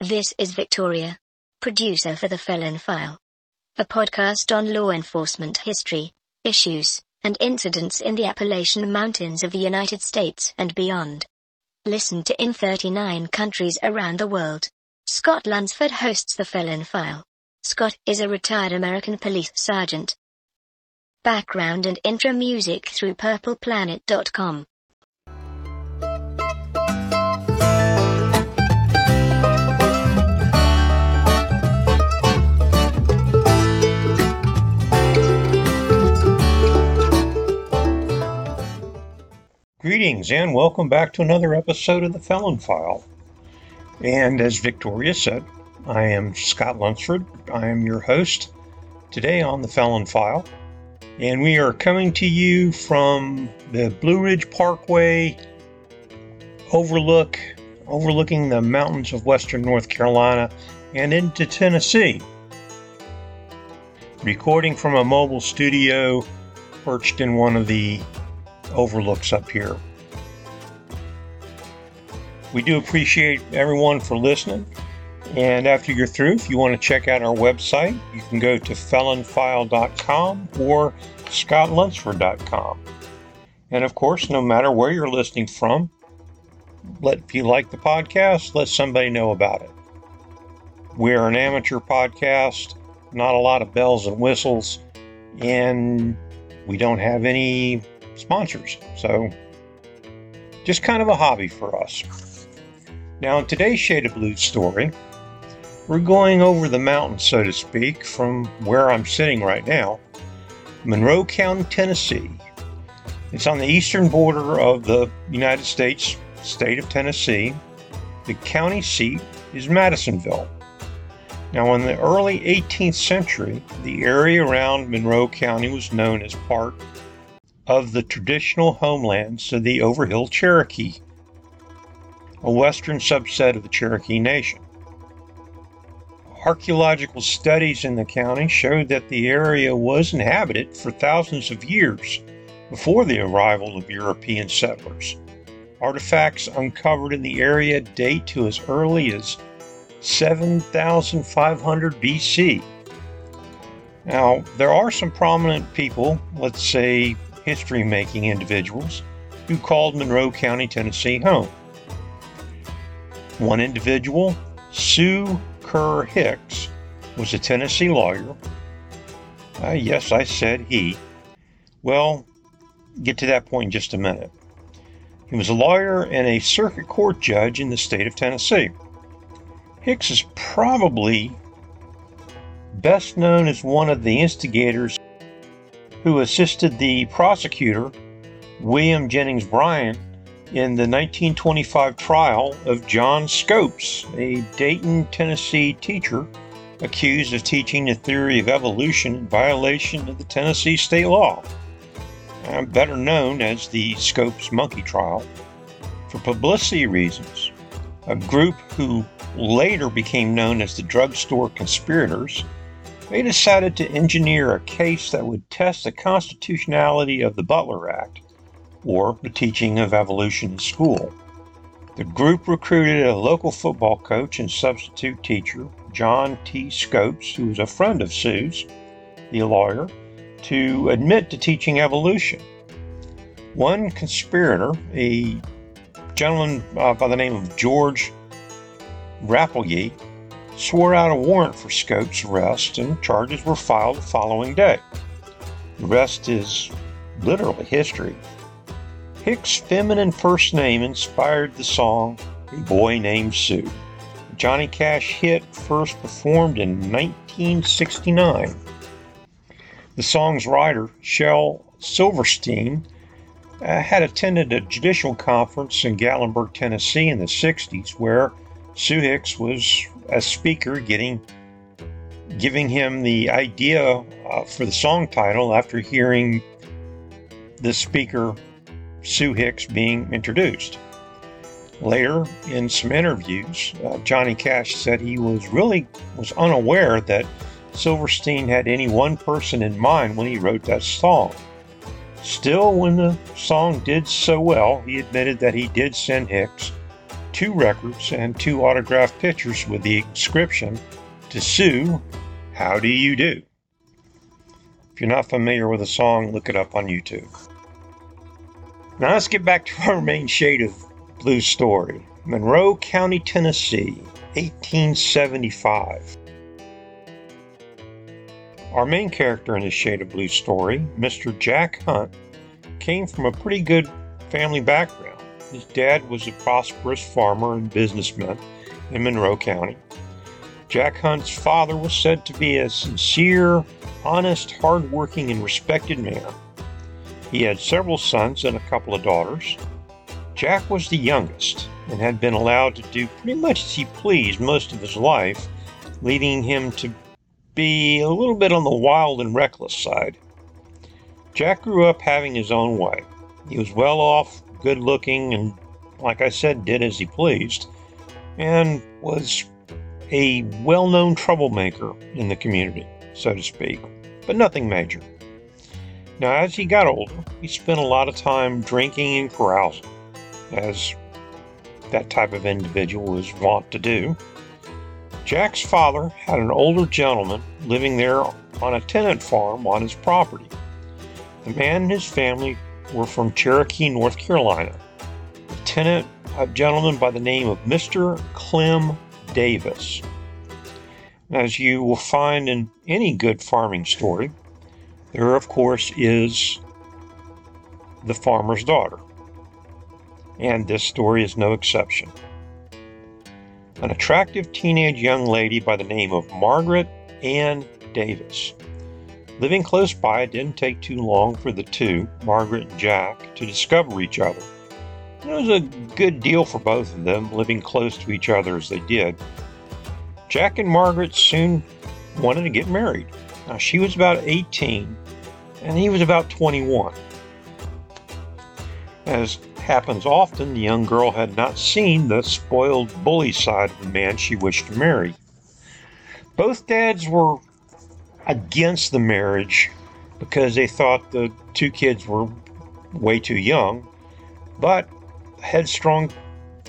This is Victoria, producer for The Felon File, a podcast on law enforcement history, issues, and incidents in the Appalachian Mountains of the United States and beyond. Listen to in 39 countries around the world. Scott Lunsford hosts The Felon File. Scott is a retired American police sergeant. Background and intro music through purpleplanet.com. Greetings and welcome back to another episode of the Felon File. And as Victoria said, I am Scott Lunsford. I am your host today on the Felon File. And we are coming to you from the Blue Ridge Parkway overlook, overlooking the mountains of western North Carolina and into Tennessee. Recording from a mobile studio perched in one of the overlooks up here. We do appreciate everyone for listening. And after you're through, if you want to check out our website, you can go to felonfile.com or scottlunsford.com. And of course, no matter where you're listening from, let if you like the podcast, let somebody know about it. We're an amateur podcast, not a lot of bells and whistles, and we don't have any sponsors. So, just kind of a hobby for us. Now, in today's Shade of Blue story, we're going over the mountain, so to speak, from where I'm sitting right now, Monroe County, Tennessee. It's on the eastern border of the United States state of Tennessee. The county seat is Madisonville. Now, in the early 18th century, the area around Monroe County was known as part of the traditional homelands of the Overhill Cherokee, a western subset of the Cherokee Nation. Archaeological studies in the county showed that the area was inhabited for thousands of years before the arrival of European settlers. Artifacts uncovered in the area date to as early as 7500 BC. Now, there are some prominent people, let's say history making individuals who called Monroe County, Tennessee home. One individual, Sue Kerr Hicks, was a Tennessee lawyer. Uh, yes, I said he. Well, get to that point in just a minute. He was a lawyer and a circuit court judge in the state of Tennessee. Hicks is probably best known as one of the instigators who assisted the prosecutor, William Jennings Bryan, in the 1925 trial of John Scopes, a Dayton, Tennessee teacher accused of teaching the theory of evolution in violation of the Tennessee state law, uh, better known as the Scopes monkey trial. For publicity reasons, a group who later became known as the drugstore conspirators they decided to engineer a case that would test the constitutionality of the Butler Act, or the teaching of evolution in school. The group recruited a local football coach and substitute teacher, John T. Scopes, who was a friend of Sue's, the lawyer, to admit to teaching evolution. One conspirator, a gentleman uh, by the name of George Rappleyea, swore out a warrant for Scope's arrest, and charges were filed the following day. The rest is literally history. Hicks' feminine first name inspired the song A Boy Named Sue. Johnny Cash hit first performed in 1969. The song's writer, Shel Silverstein, uh, had attended a judicial conference in Gatlinburg, Tennessee in the 60s where Sue Hicks was a speaker getting giving him the idea uh, for the song title after hearing the speaker Sue Hicks being introduced. Later, in some interviews, uh, Johnny Cash said he was really was unaware that Silverstein had any one person in mind when he wrote that song. Still, when the song did so well, he admitted that he did send Hicks two records and two autographed pictures with the inscription To Sue, how do you do? If you're not familiar with the song, look it up on YouTube. Now let's get back to our main shade of blue story Monroe County, Tennessee, 1875. Our main character in this shade of blue story, Mr. Jack Hunt, came from a pretty good family background. His dad was a prosperous farmer and businessman in Monroe County. Jack Hunt's father was said to be a sincere, honest, hardworking, and respected man. He had several sons and a couple of daughters. Jack was the youngest and had been allowed to do pretty much as he pleased most of his life, leading him to be a little bit on the wild and reckless side. Jack grew up having his own way. He was well off, good looking, and, like I said, did as he pleased, and was a well known troublemaker in the community, so to speak, but nothing major. Now, as he got older, he spent a lot of time drinking and carousing, as that type of individual is wont to do. Jack's father had an older gentleman living there on a tenant farm on his property. The man and his family were from Cherokee, North Carolina. The tenant, a gentleman by the name of Mr. Clem Davis. As you will find in any good farming story, there, of course, is the farmer's daughter. And this story is no exception. An attractive teenage young lady by the name of Margaret Ann Davis. Living close by, it didn't take too long for the two, Margaret and Jack, to discover each other. It was a good deal for both of them, living close to each other as they did. Jack and Margaret soon wanted to get married. Now, she was about 18, and he was about 21. As happens often, the young girl had not seen the spoiled bully side of the man she wished to marry. Both dads were against the marriage because they thought the two kids were way too young, but headstrong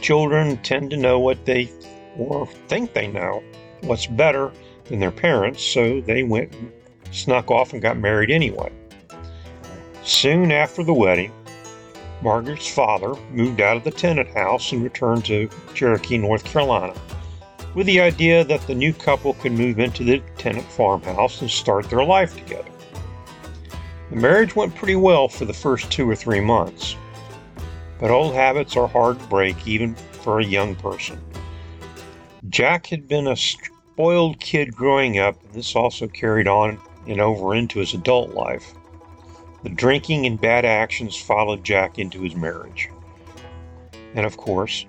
children tend to know what they or think they know what's better than their parents, so they went and snuck off and got married anyway. Soon after the wedding, Margaret's father moved out of the tenant house and returned to Cherokee, North Carolina, with the idea that the new couple could move into the tenant farmhouse and start their life together. The marriage went pretty well for the first two or three months. But old habits are hard to break even for a young person. Jack had been a spoiled kid growing up, and this also carried on and over into his adult life. The drinking and bad actions followed Jack into his marriage. And of course,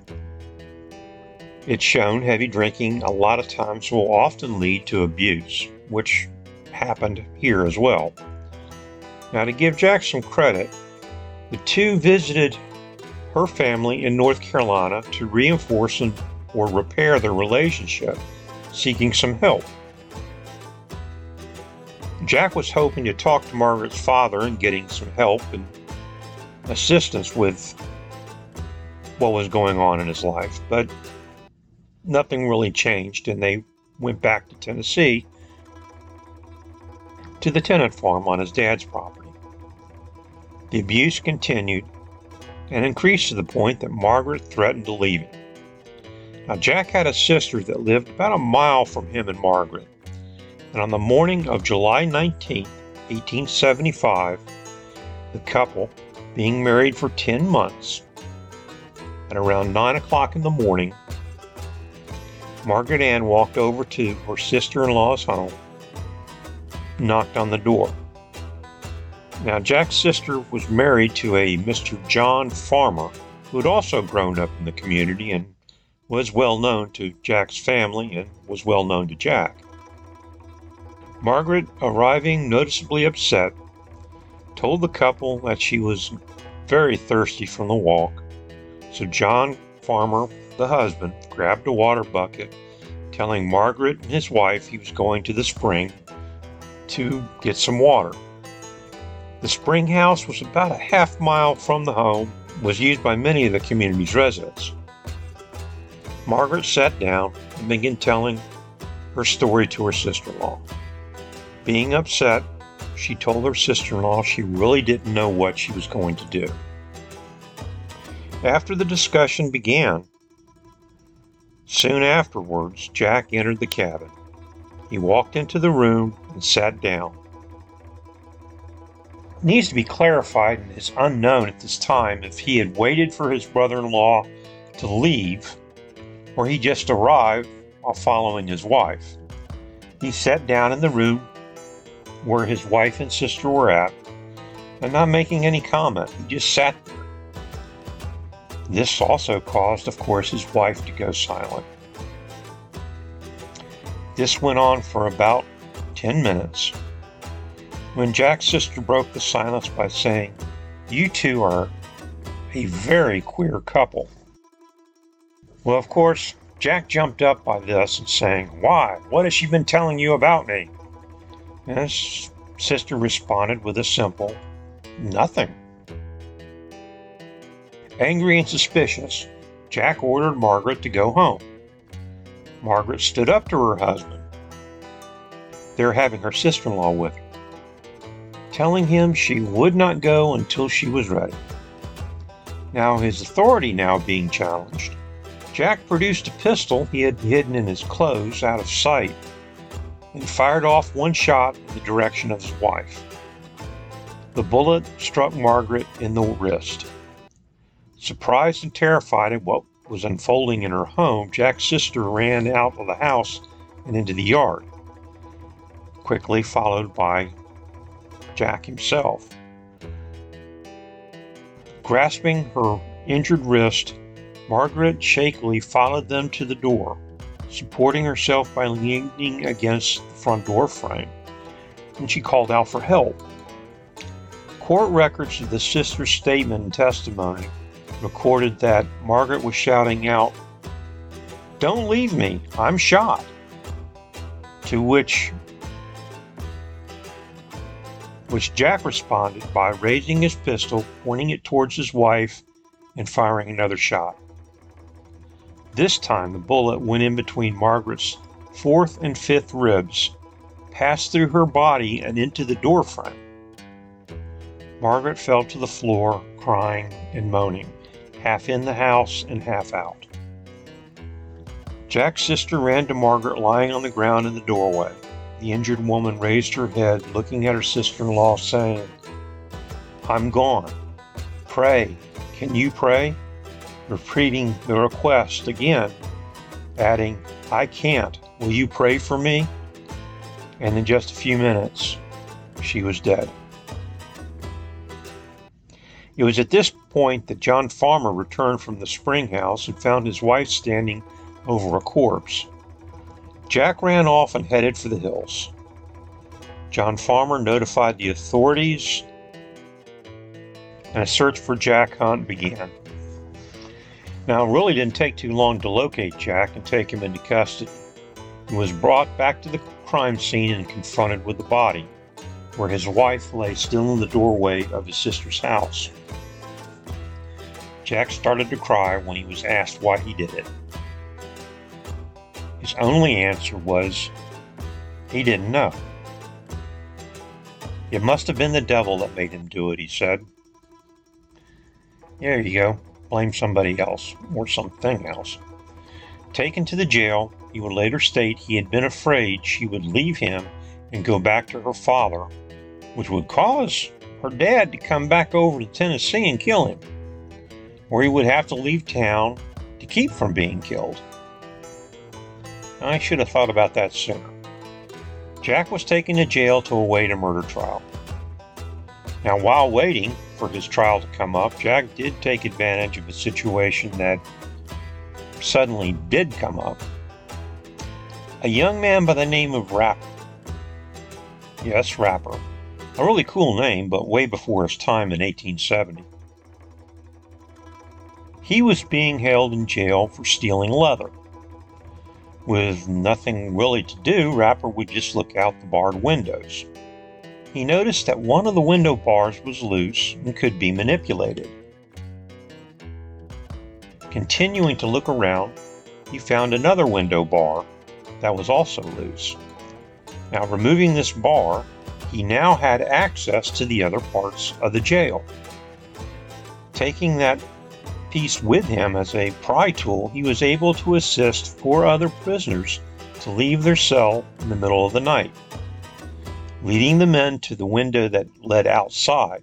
it's shown heavy drinking a lot of times will often lead to abuse, which happened here as well. Now, to give Jack some credit, the two visited her family in North Carolina to reinforce and, or repair their relationship, seeking some help. Jack was hoping to talk to Margaret's father and getting some help and assistance with what was going on in his life, but nothing really changed, and they went back to Tennessee to the tenant farm on his dad's property. The abuse continued, and increased to the point that Margaret threatened to leave him. Now, Jack had a sister that lived about a mile from him and Margaret, and on the morning of July 19, 1875, the couple, being married for 10 months, at around 9 o'clock in the morning, Margaret Ann walked over to her sister in law's home, knocked on the door. Now, Jack's sister was married to a Mr. John Farmer, who had also grown up in the community and was well known to Jack's family and was well known to Jack. Margaret, arriving noticeably upset, told the couple that she was very thirsty from the walk, so John Farmer, the husband, grabbed a water bucket, telling Margaret and his wife he was going to the spring to get some water. The spring house was about a half mile from the home, was used by many of the community's residents. Margaret sat down and began telling her story to her sister in law. Being upset, she told her sister in law she really didn't know what she was going to do. After the discussion began, soon afterwards, Jack entered the cabin. He walked into the room and sat down. It needs to be clarified and is unknown at this time if he had waited for his brother in law to leave or he just arrived while following his wife. He sat down in the room where his wife and sister were at and not making any comment. He just sat there. This also caused, of course, his wife to go silent. This went on for about 10 minutes when Jack's sister broke the silence by saying, You two are a very queer couple. Well, of course, Jack jumped up by this and saying, Why? What has she been telling you about me? And his sister responded with a simple, Nothing. Angry and suspicious, Jack ordered Margaret to go home. Margaret stood up to her husband. They're having her sister in law with her, telling him she would not go until she was ready. Now, his authority now being challenged, Jack produced a pistol he had hidden in his clothes out of sight and fired off one shot in the direction of his wife. The bullet struck Margaret in the wrist. Surprised and terrified at what was unfolding in her home, Jack's sister ran out of the house and into the yard, quickly followed by Jack himself. Grasping her injured wrist, Margaret shakily followed them to the door, supporting herself by leaning against the front door frame, and she called out for help. Court records of the sister's statement and testimony recorded that Margaret was shouting out, Don't leave me, I'm shot. To which which Jack responded by raising his pistol, pointing it towards his wife, and firing another shot. This time the bullet went in between Margaret's fourth and fifth ribs, passed through her body and into the door frame. Margaret fell to the floor, crying and moaning, half in the house and half out. Jack's sister ran to Margaret lying on the ground in the doorway. The injured woman raised her head, looking at her sister in law, saying, I'm gone. Pray. Can you pray? repeating the request again, adding, I can't. Will you pray for me? And in just a few minutes, she was dead. It was at this point that John Farmer returned from the spring house and found his wife standing over a corpse. Jack ran off and headed for the hills. John Farmer notified the authorities, and a search for Jack Hunt began. Now, it really didn't take too long to locate Jack and take him into custody. He was brought back to the crime scene and confronted with the body, where his wife lay still in the doorway of his sister's house. Jack started to cry when he was asked why he did it. His only answer was he didn't know. It must have been the devil that made him do it, he said. There you go blame somebody else or something else. Taken to the jail, he would later state he had been afraid she would leave him and go back to her father, which would cause her dad to come back over to Tennessee and kill him, or he would have to leave town to keep from being killed. I should have thought about that sooner. Jack was taken to jail to await a murder trial. Now, while waiting, for his trial to come up, Jack did take advantage of a situation that suddenly did come up. A young man by the name of Rapper. Yes, Rapper. A really cool name, but way before his time in 1870. He was being held in jail for stealing leather. With nothing really to do, Rapper would just look out the barred windows he noticed that one of the window bars was loose and could be manipulated. Continuing to look around, he found another window bar that was also loose. Now, removing this bar, he now had access to the other parts of the jail. Taking that piece with him as a pry tool, he was able to assist four other prisoners to leave their cell in the middle of the night. Leading the men to the window that led outside,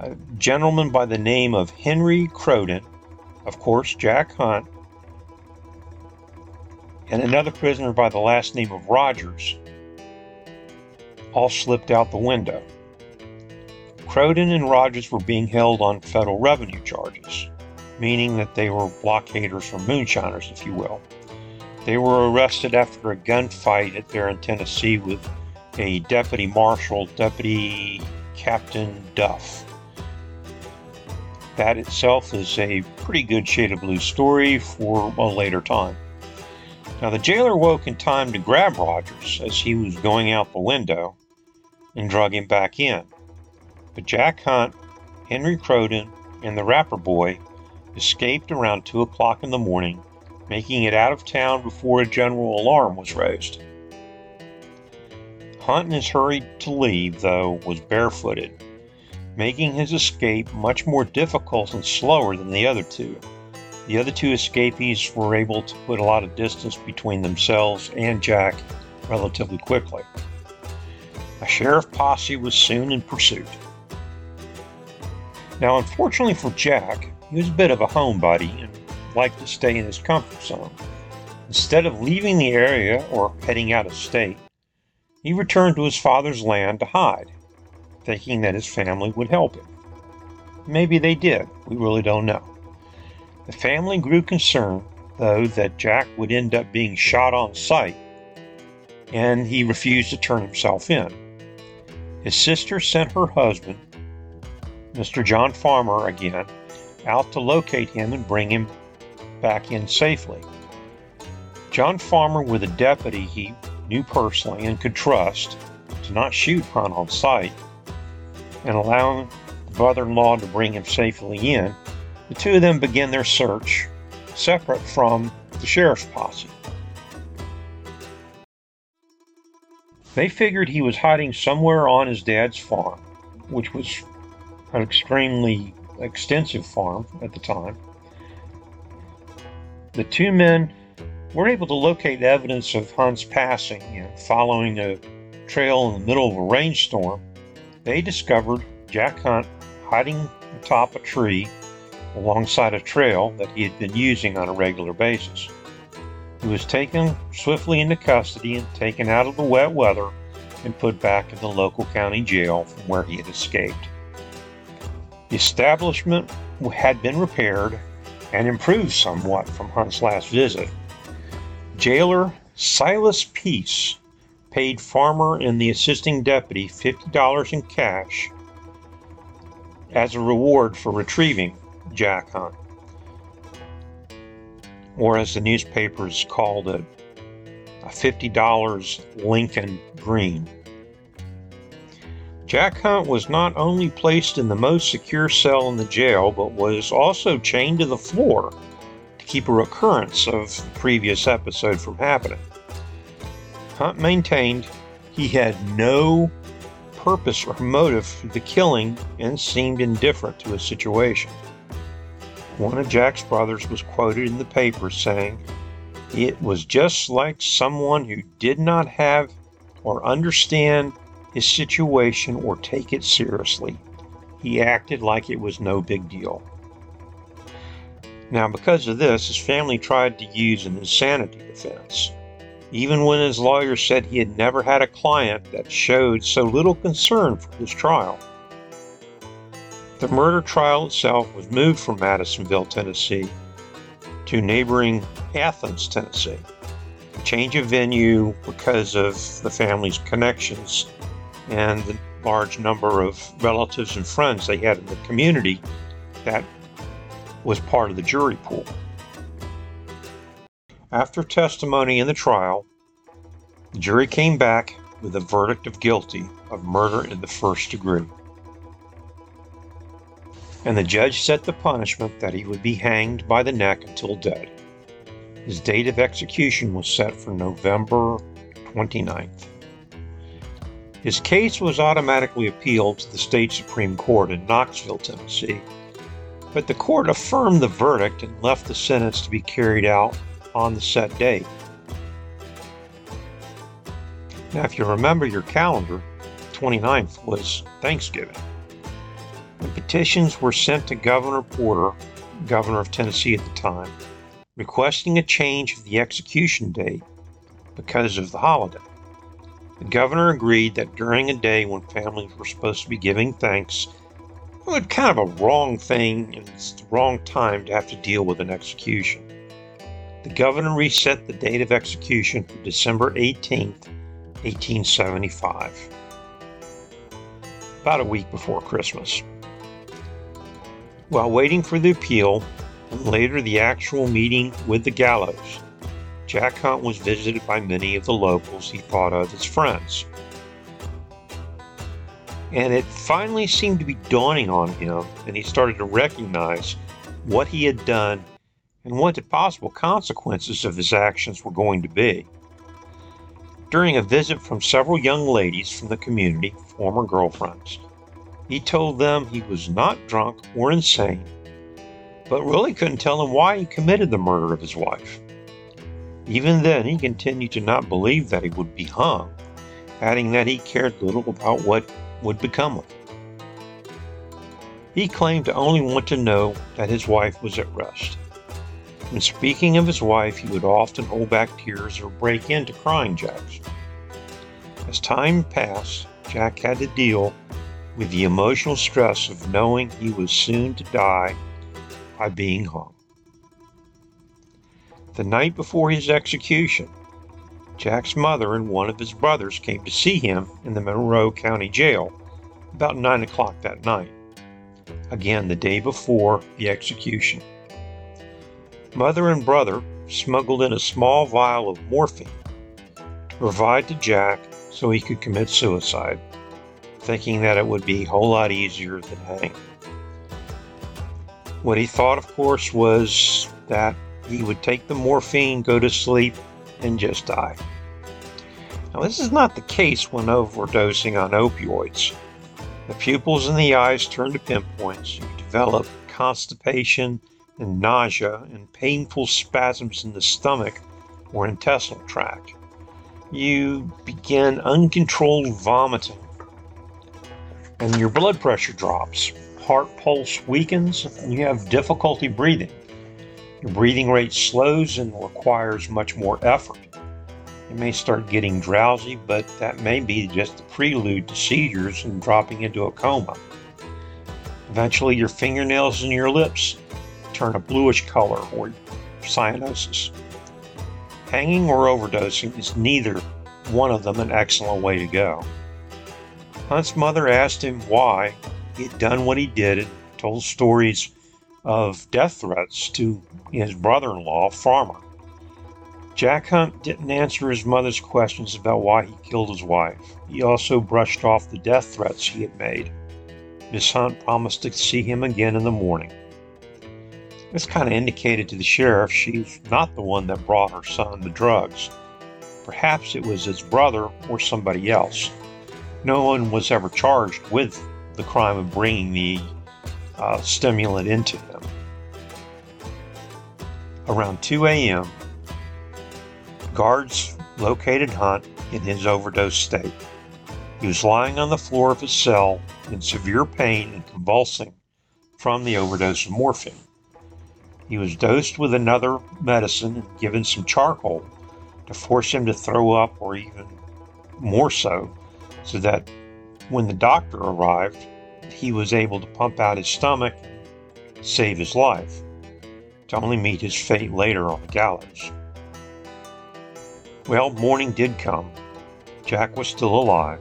a gentleman by the name of Henry Crowden, of course, Jack Hunt, and another prisoner by the last name of Rogers all slipped out the window. Crowden and Rogers were being held on federal revenue charges, meaning that they were blockaders or moonshiners, if you will. They were arrested after a gunfight at there in Tennessee with a deputy marshal, Deputy Captain Duff. That itself is a pretty good shade of blue story for a later time. Now, the jailer woke in time to grab Rogers as he was going out the window and drug him back in. But Jack Hunt, Henry Crowden, and the Rapper Boy escaped around 2 o'clock in the morning, making it out of town before a general alarm was raised. Hunt, in his hurry to leave, though, was barefooted making his escape much more difficult and slower than the other two. The other two escapees were able to put a lot of distance between themselves and Jack relatively quickly. A sheriff posse was soon in pursuit. Now, unfortunately for Jack, he was a bit of a homebody and liked to stay in his comfort zone. Instead of leaving the area or heading out of state, he returned to his father's land to hide thinking that his family would help him. Maybe they did, we really don't know. The family grew concerned, though, that Jack would end up being shot on sight, and he refused to turn himself in. His sister sent her husband, Mr. John Farmer, again, out to locate him and bring him back in safely. John Farmer, with a deputy he knew personally and could trust, to not shoot Hunt on sight, and allowing the brother in law to bring him safely in, the two of them begin their search separate from the sheriff's posse. They figured he was hiding somewhere on his dad's farm, which was an extremely extensive farm at the time. The two men were able to locate evidence of Hunt's passing and following a trail in the middle of a rainstorm they discovered Jack Hunt hiding atop a tree alongside a trail that he had been using on a regular basis. He was taken swiftly into custody and taken out of the wet weather and put back in the local county jail from where he had escaped. The establishment had been repaired and improved somewhat from Hunt's last visit. Jailer Silas Peace paid Farmer and the assisting deputy $50 in cash as a reward for retrieving Jack Hunt. Or as the newspapers called it, a $50 Lincoln Green. Jack Hunt was not only placed in the most secure cell in the jail, but was also chained to the floor to keep a recurrence of the previous episode from happening. Hunt maintained he had no purpose or motive for the killing and seemed indifferent to his situation. One of Jack's brothers was quoted in the paper saying, It was just like someone who did not have or understand his situation or take it seriously. He acted like it was no big deal. Now, because of this, his family tried to use an insanity defense even when his lawyer said he had never had a client that showed so little concern for his trial. The murder trial itself was moved from Madisonville, Tennessee to neighboring Athens, Tennessee. A change of venue because of the family's connections and the large number of relatives and friends they had in the community that was part of the jury pool. After testimony in the trial, the jury came back with a verdict of guilty of murder in the first degree. And the judge set the punishment that he would be hanged by the neck until dead. His date of execution was set for November 29th. His case was automatically appealed to the state Supreme Court in Knoxville, Tennessee, but the court affirmed the verdict and left the sentence to be carried out on the set date. Now, if you remember your calendar, 29th was Thanksgiving. The petitions were sent to Governor Porter, governor of Tennessee at the time, requesting a change of the execution date because of the holiday. The governor agreed that during a day when families were supposed to be giving thanks, it was kind of a wrong thing and it's the wrong time to have to deal with an execution. The governor reset the date of execution for December 18, 1875, about a week before Christmas. While waiting for the appeal and later the actual meeting with the gallows, Jack Hunt was visited by many of the locals he thought of as friends. And it finally seemed to be dawning on him, and he started to recognize what he had done and what the possible consequences of his actions were going to be. During a visit from several young ladies from the community, former girlfriends, he told them he was not drunk or insane, but really couldn't tell them why he committed the murder of his wife. Even then, he continued to not believe that he would be hung, adding that he cared little about what would become of him. He claimed to only want to know that his wife was at rest. When speaking of his wife, he would often hold back tears or break into crying jacks. As time passed, Jack had to deal with the emotional stress of knowing he was soon to die by being hung. The night before his execution, Jack's mother and one of his brothers came to see him in the Monroe County Jail about 9 o'clock that night. Again, the day before the execution. Mother and brother smuggled in a small vial of morphine to provide to Jack so he could commit suicide, thinking that it would be a whole lot easier than hanging. What he thought, of course, was that he would take the morphine, go to sleep, and just die. Now, this is not the case when overdosing on opioids. The pupils in the eyes turn to pinpoints. You develop constipation and nausea and painful spasms in the stomach or intestinal tract. You begin uncontrolled vomiting, and your blood pressure drops. Heart pulse weakens, and you have difficulty breathing. Your breathing rate slows and requires much more effort. You may start getting drowsy, but that may be just the prelude to seizures and dropping into a coma. Eventually, your fingernails and your lips turn a bluish color or cyanosis. Hanging or overdosing is neither one of them an excellent way to go. Hunt's mother asked him why he had done what he did and told stories of death threats to his brother in law, Farmer. Jack Hunt didn't answer his mother's questions about why he killed his wife. He also brushed off the death threats he had made. Miss Hunt promised to see him again in the morning. This kind of indicated to the sheriff she's not the one that brought her son the drugs. Perhaps it was his brother or somebody else. No one was ever charged with the crime of bringing the uh, stimulant into him. Around 2 a.m., guards located Hunt in his overdose state. He was lying on the floor of his cell in severe pain and convulsing from the overdose of morphine. He was dosed with another medicine and given some charcoal to force him to throw up, or even more so, so that when the doctor arrived, he was able to pump out his stomach save his life, to only meet his fate later on the gallows. Well, morning did come. Jack was still alive,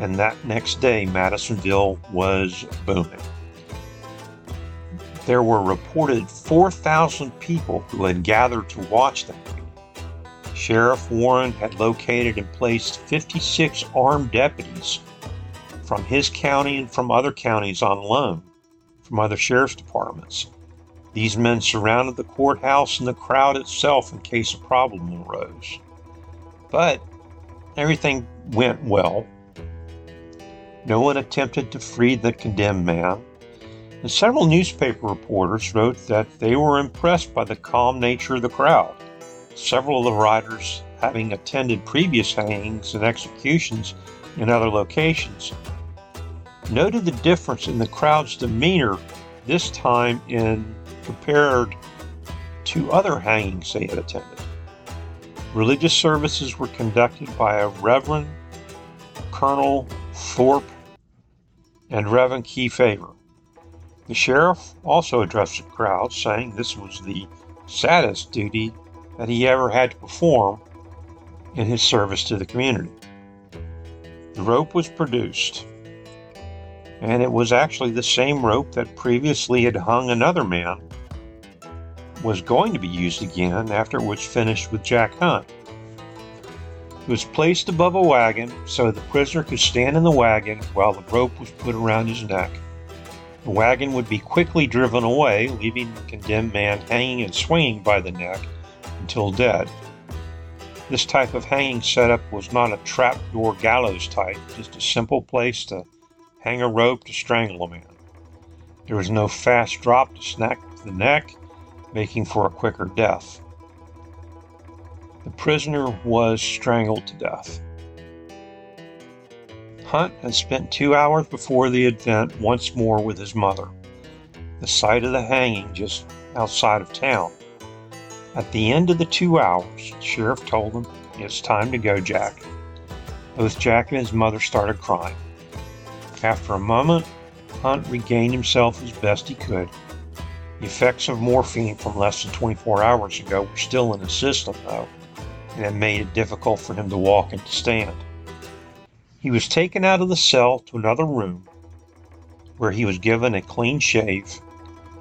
and that next day, Madisonville was booming. There were reported 4,000 people who had gathered to watch the meeting. Sheriff Warren had located and placed 56 armed deputies from his county and from other counties on loan from other sheriff's departments. These men surrounded the courthouse and the crowd itself in case a problem arose. But everything went well. No one attempted to free the condemned man, and several newspaper reporters wrote that they were impressed by the calm nature of the crowd. Several of the writers, having attended previous hangings and executions in other locations, noted the difference in the crowd's demeanor this time in compared to other hangings they had attended. Religious services were conducted by a Reverend Colonel Thorpe and Reverend Key Favor. The sheriff also addressed the crowd, saying this was the saddest duty that he ever had to perform in his service to the community. The rope was produced, and it was actually the same rope that previously had hung another man was going to be used again after it was finished with Jack Hunt. It was placed above a wagon so the prisoner could stand in the wagon while the rope was put around his neck. The wagon would be quickly driven away, leaving the condemned man hanging and swinging by the neck until dead. This type of hanging setup was not a trapdoor gallows type, just a simple place to hang a rope to strangle a man. There was no fast drop to snap the neck, making for a quicker death. The prisoner was strangled to death. Hunt had spent two hours before the event once more with his mother, the site of the hanging just outside of town. At the end of the two hours, the sheriff told him, It's time to go, Jack. Both Jack and his mother started crying. After a moment, Hunt regained himself as best he could. The effects of morphine from less than 24 hours ago were still in his system, though, and it made it difficult for him to walk and to stand. He was taken out of the cell to another room where he was given a clean shave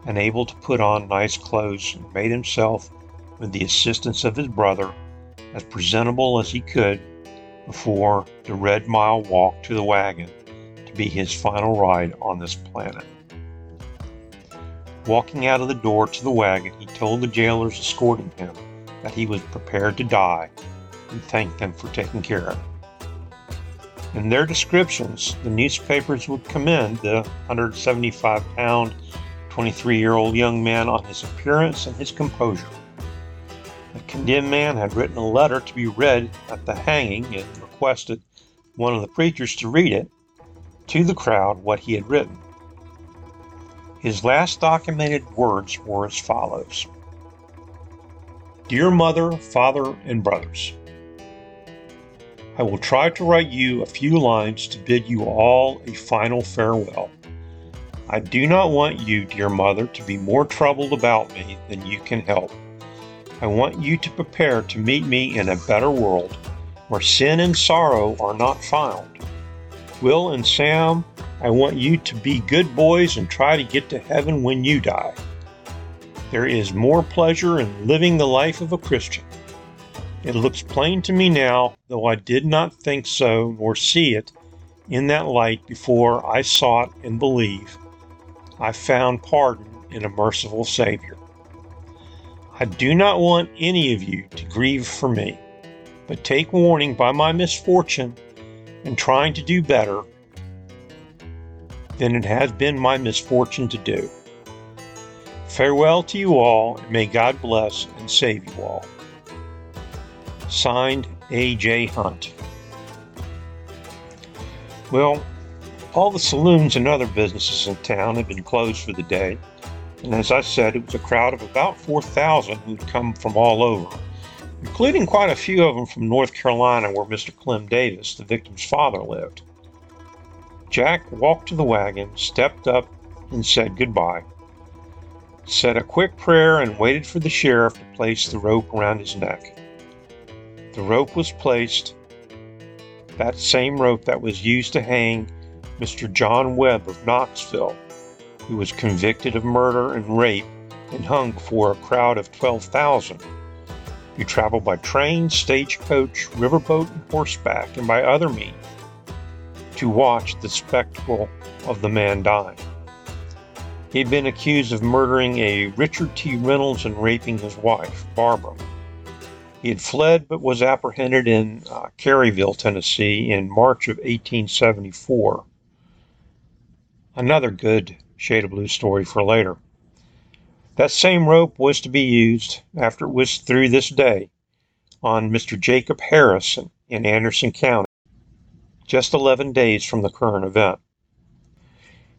and able to put on nice clothes and made himself, with the assistance of his brother, as presentable as he could before the Red Mile walk to the wagon be his final ride on this planet. Walking out of the door to the wagon, he told the jailers escorting him that he was prepared to die and thanked them for taking care of him. In their descriptions, the newspapers would commend the 175 pound, 23 year old young man on his appearance and his composure. The condemned man had written a letter to be read at the hanging and requested one of the preachers to read it to the crowd what he had written. His last documented words were as follows Dear mother, father, and brothers, I will try to write you a few lines to bid you all a final farewell. I do not want you, dear mother, to be more troubled about me than you can help. I want you to prepare to meet me in a better world where sin and sorrow are not found Will and Sam, I want you to be good boys and try to get to heaven when you die. There is more pleasure in living the life of a Christian. It looks plain to me now, though I did not think so nor see it in that light before I sought and believe. I found pardon in a merciful Savior. I do not want any of you to grieve for me, but take warning by my misfortune and trying to do better than it has been my misfortune to do. Farewell to you all, and may God bless and save you all. Signed, A.J. Hunt. Well, all the saloons and other businesses in town had been closed for the day, and as I said, it was a crowd of about 4,000 who'd come from all over including quite a few of them from North Carolina, where Mr. Clem Davis, the victim's father, lived. Jack walked to the wagon, stepped up, and said goodbye. Said a quick prayer and waited for the sheriff to place the rope around his neck. The rope was placed, that same rope that was used to hang Mr. John Webb of Knoxville, who was convicted of murder and rape and hung before a crowd of 12,000 you travel by train, stagecoach, riverboat, and horseback, and by other means to watch the spectacle of the man dying. He had been accused of murdering a Richard T. Reynolds and raping his wife, Barbara. He had fled but was apprehended in uh, Tennessee in March of 1874. Another good shade of blue story for later. That same rope was to be used after it was through this day on Mr. Jacob Harrison in Anderson County, just 11 days from the current event.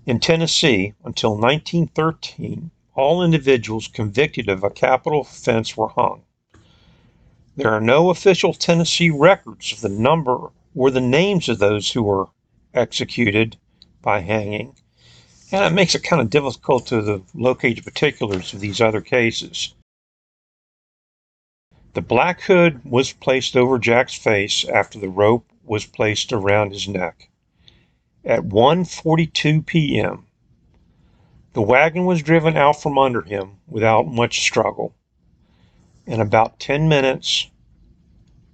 In Tennessee, until 1913, all individuals convicted of a capital offense were hung. There are no official Tennessee records of the number or the names of those who were executed by hanging, and it makes it kind of difficult to locate the particulars of these other cases. The black hood was placed over Jack's face after the rope was placed around his neck. At 1:42 p.m., the wagon was driven out from under him without much struggle. In about 10 minutes,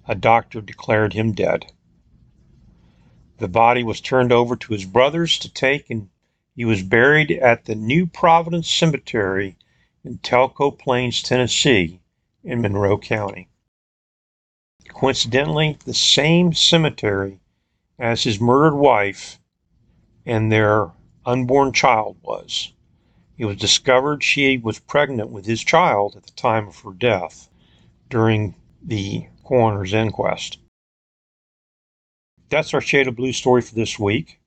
a doctor declared him dead. The body was turned over to his brothers to take and he was buried at the New Providence Cemetery in Tellico Plains, Tennessee, in Monroe County. Coincidentally, the same cemetery as his murdered wife and their unborn child was. It was discovered she was pregnant with his child at the time of her death during the coroner's inquest. That's our Shade of Blue story for this week.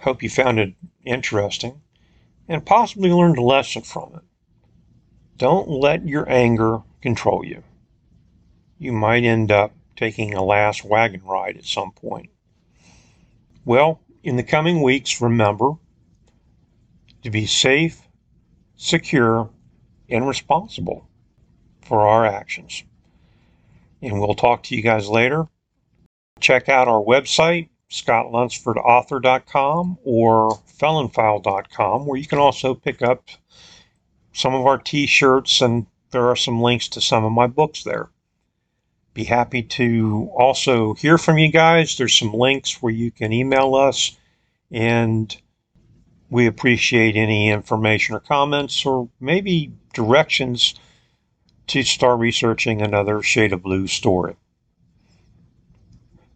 Hope you found it interesting and possibly learned a lesson from it. Don't let your anger control you. You might end up taking a last wagon ride at some point. Well, in the coming weeks, remember to be safe, secure, and responsible for our actions. And we'll talk to you guys later. Check out our website, scottlunsfordauthor.com or felonfile.com, where you can also pick up some of our t shirts, and there are some links to some of my books there. Be happy to also hear from you guys. There's some links where you can email us, and we appreciate any information or comments or maybe directions to start researching another Shade of Blue story.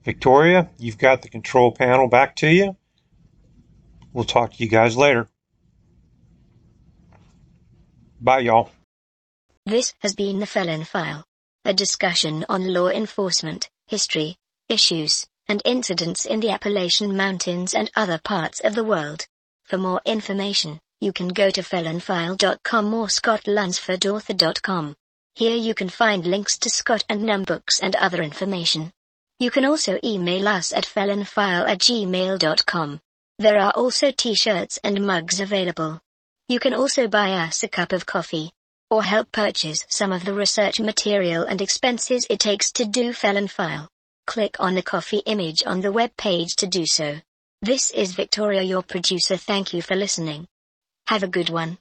Victoria, you've got the control panel back to you. We'll talk to you guys later. Bye, y'all. This has been the Felon File, a discussion on law enforcement, history, issues, and incidents in the Appalachian Mountains and other parts of the world. For more information, you can go to felonfile.com or scottlunsfordauthor.com. Here you can find links to Scott and Num books and other information. You can also email us at felonfile at gmail.com. There are also t-shirts and mugs available. You can also buy us a cup of coffee, or help purchase some of the research material and expenses it takes to do Felon File. Click on the coffee image on the web page to do so. This is Victoria your producer thank you for listening. Have a good one.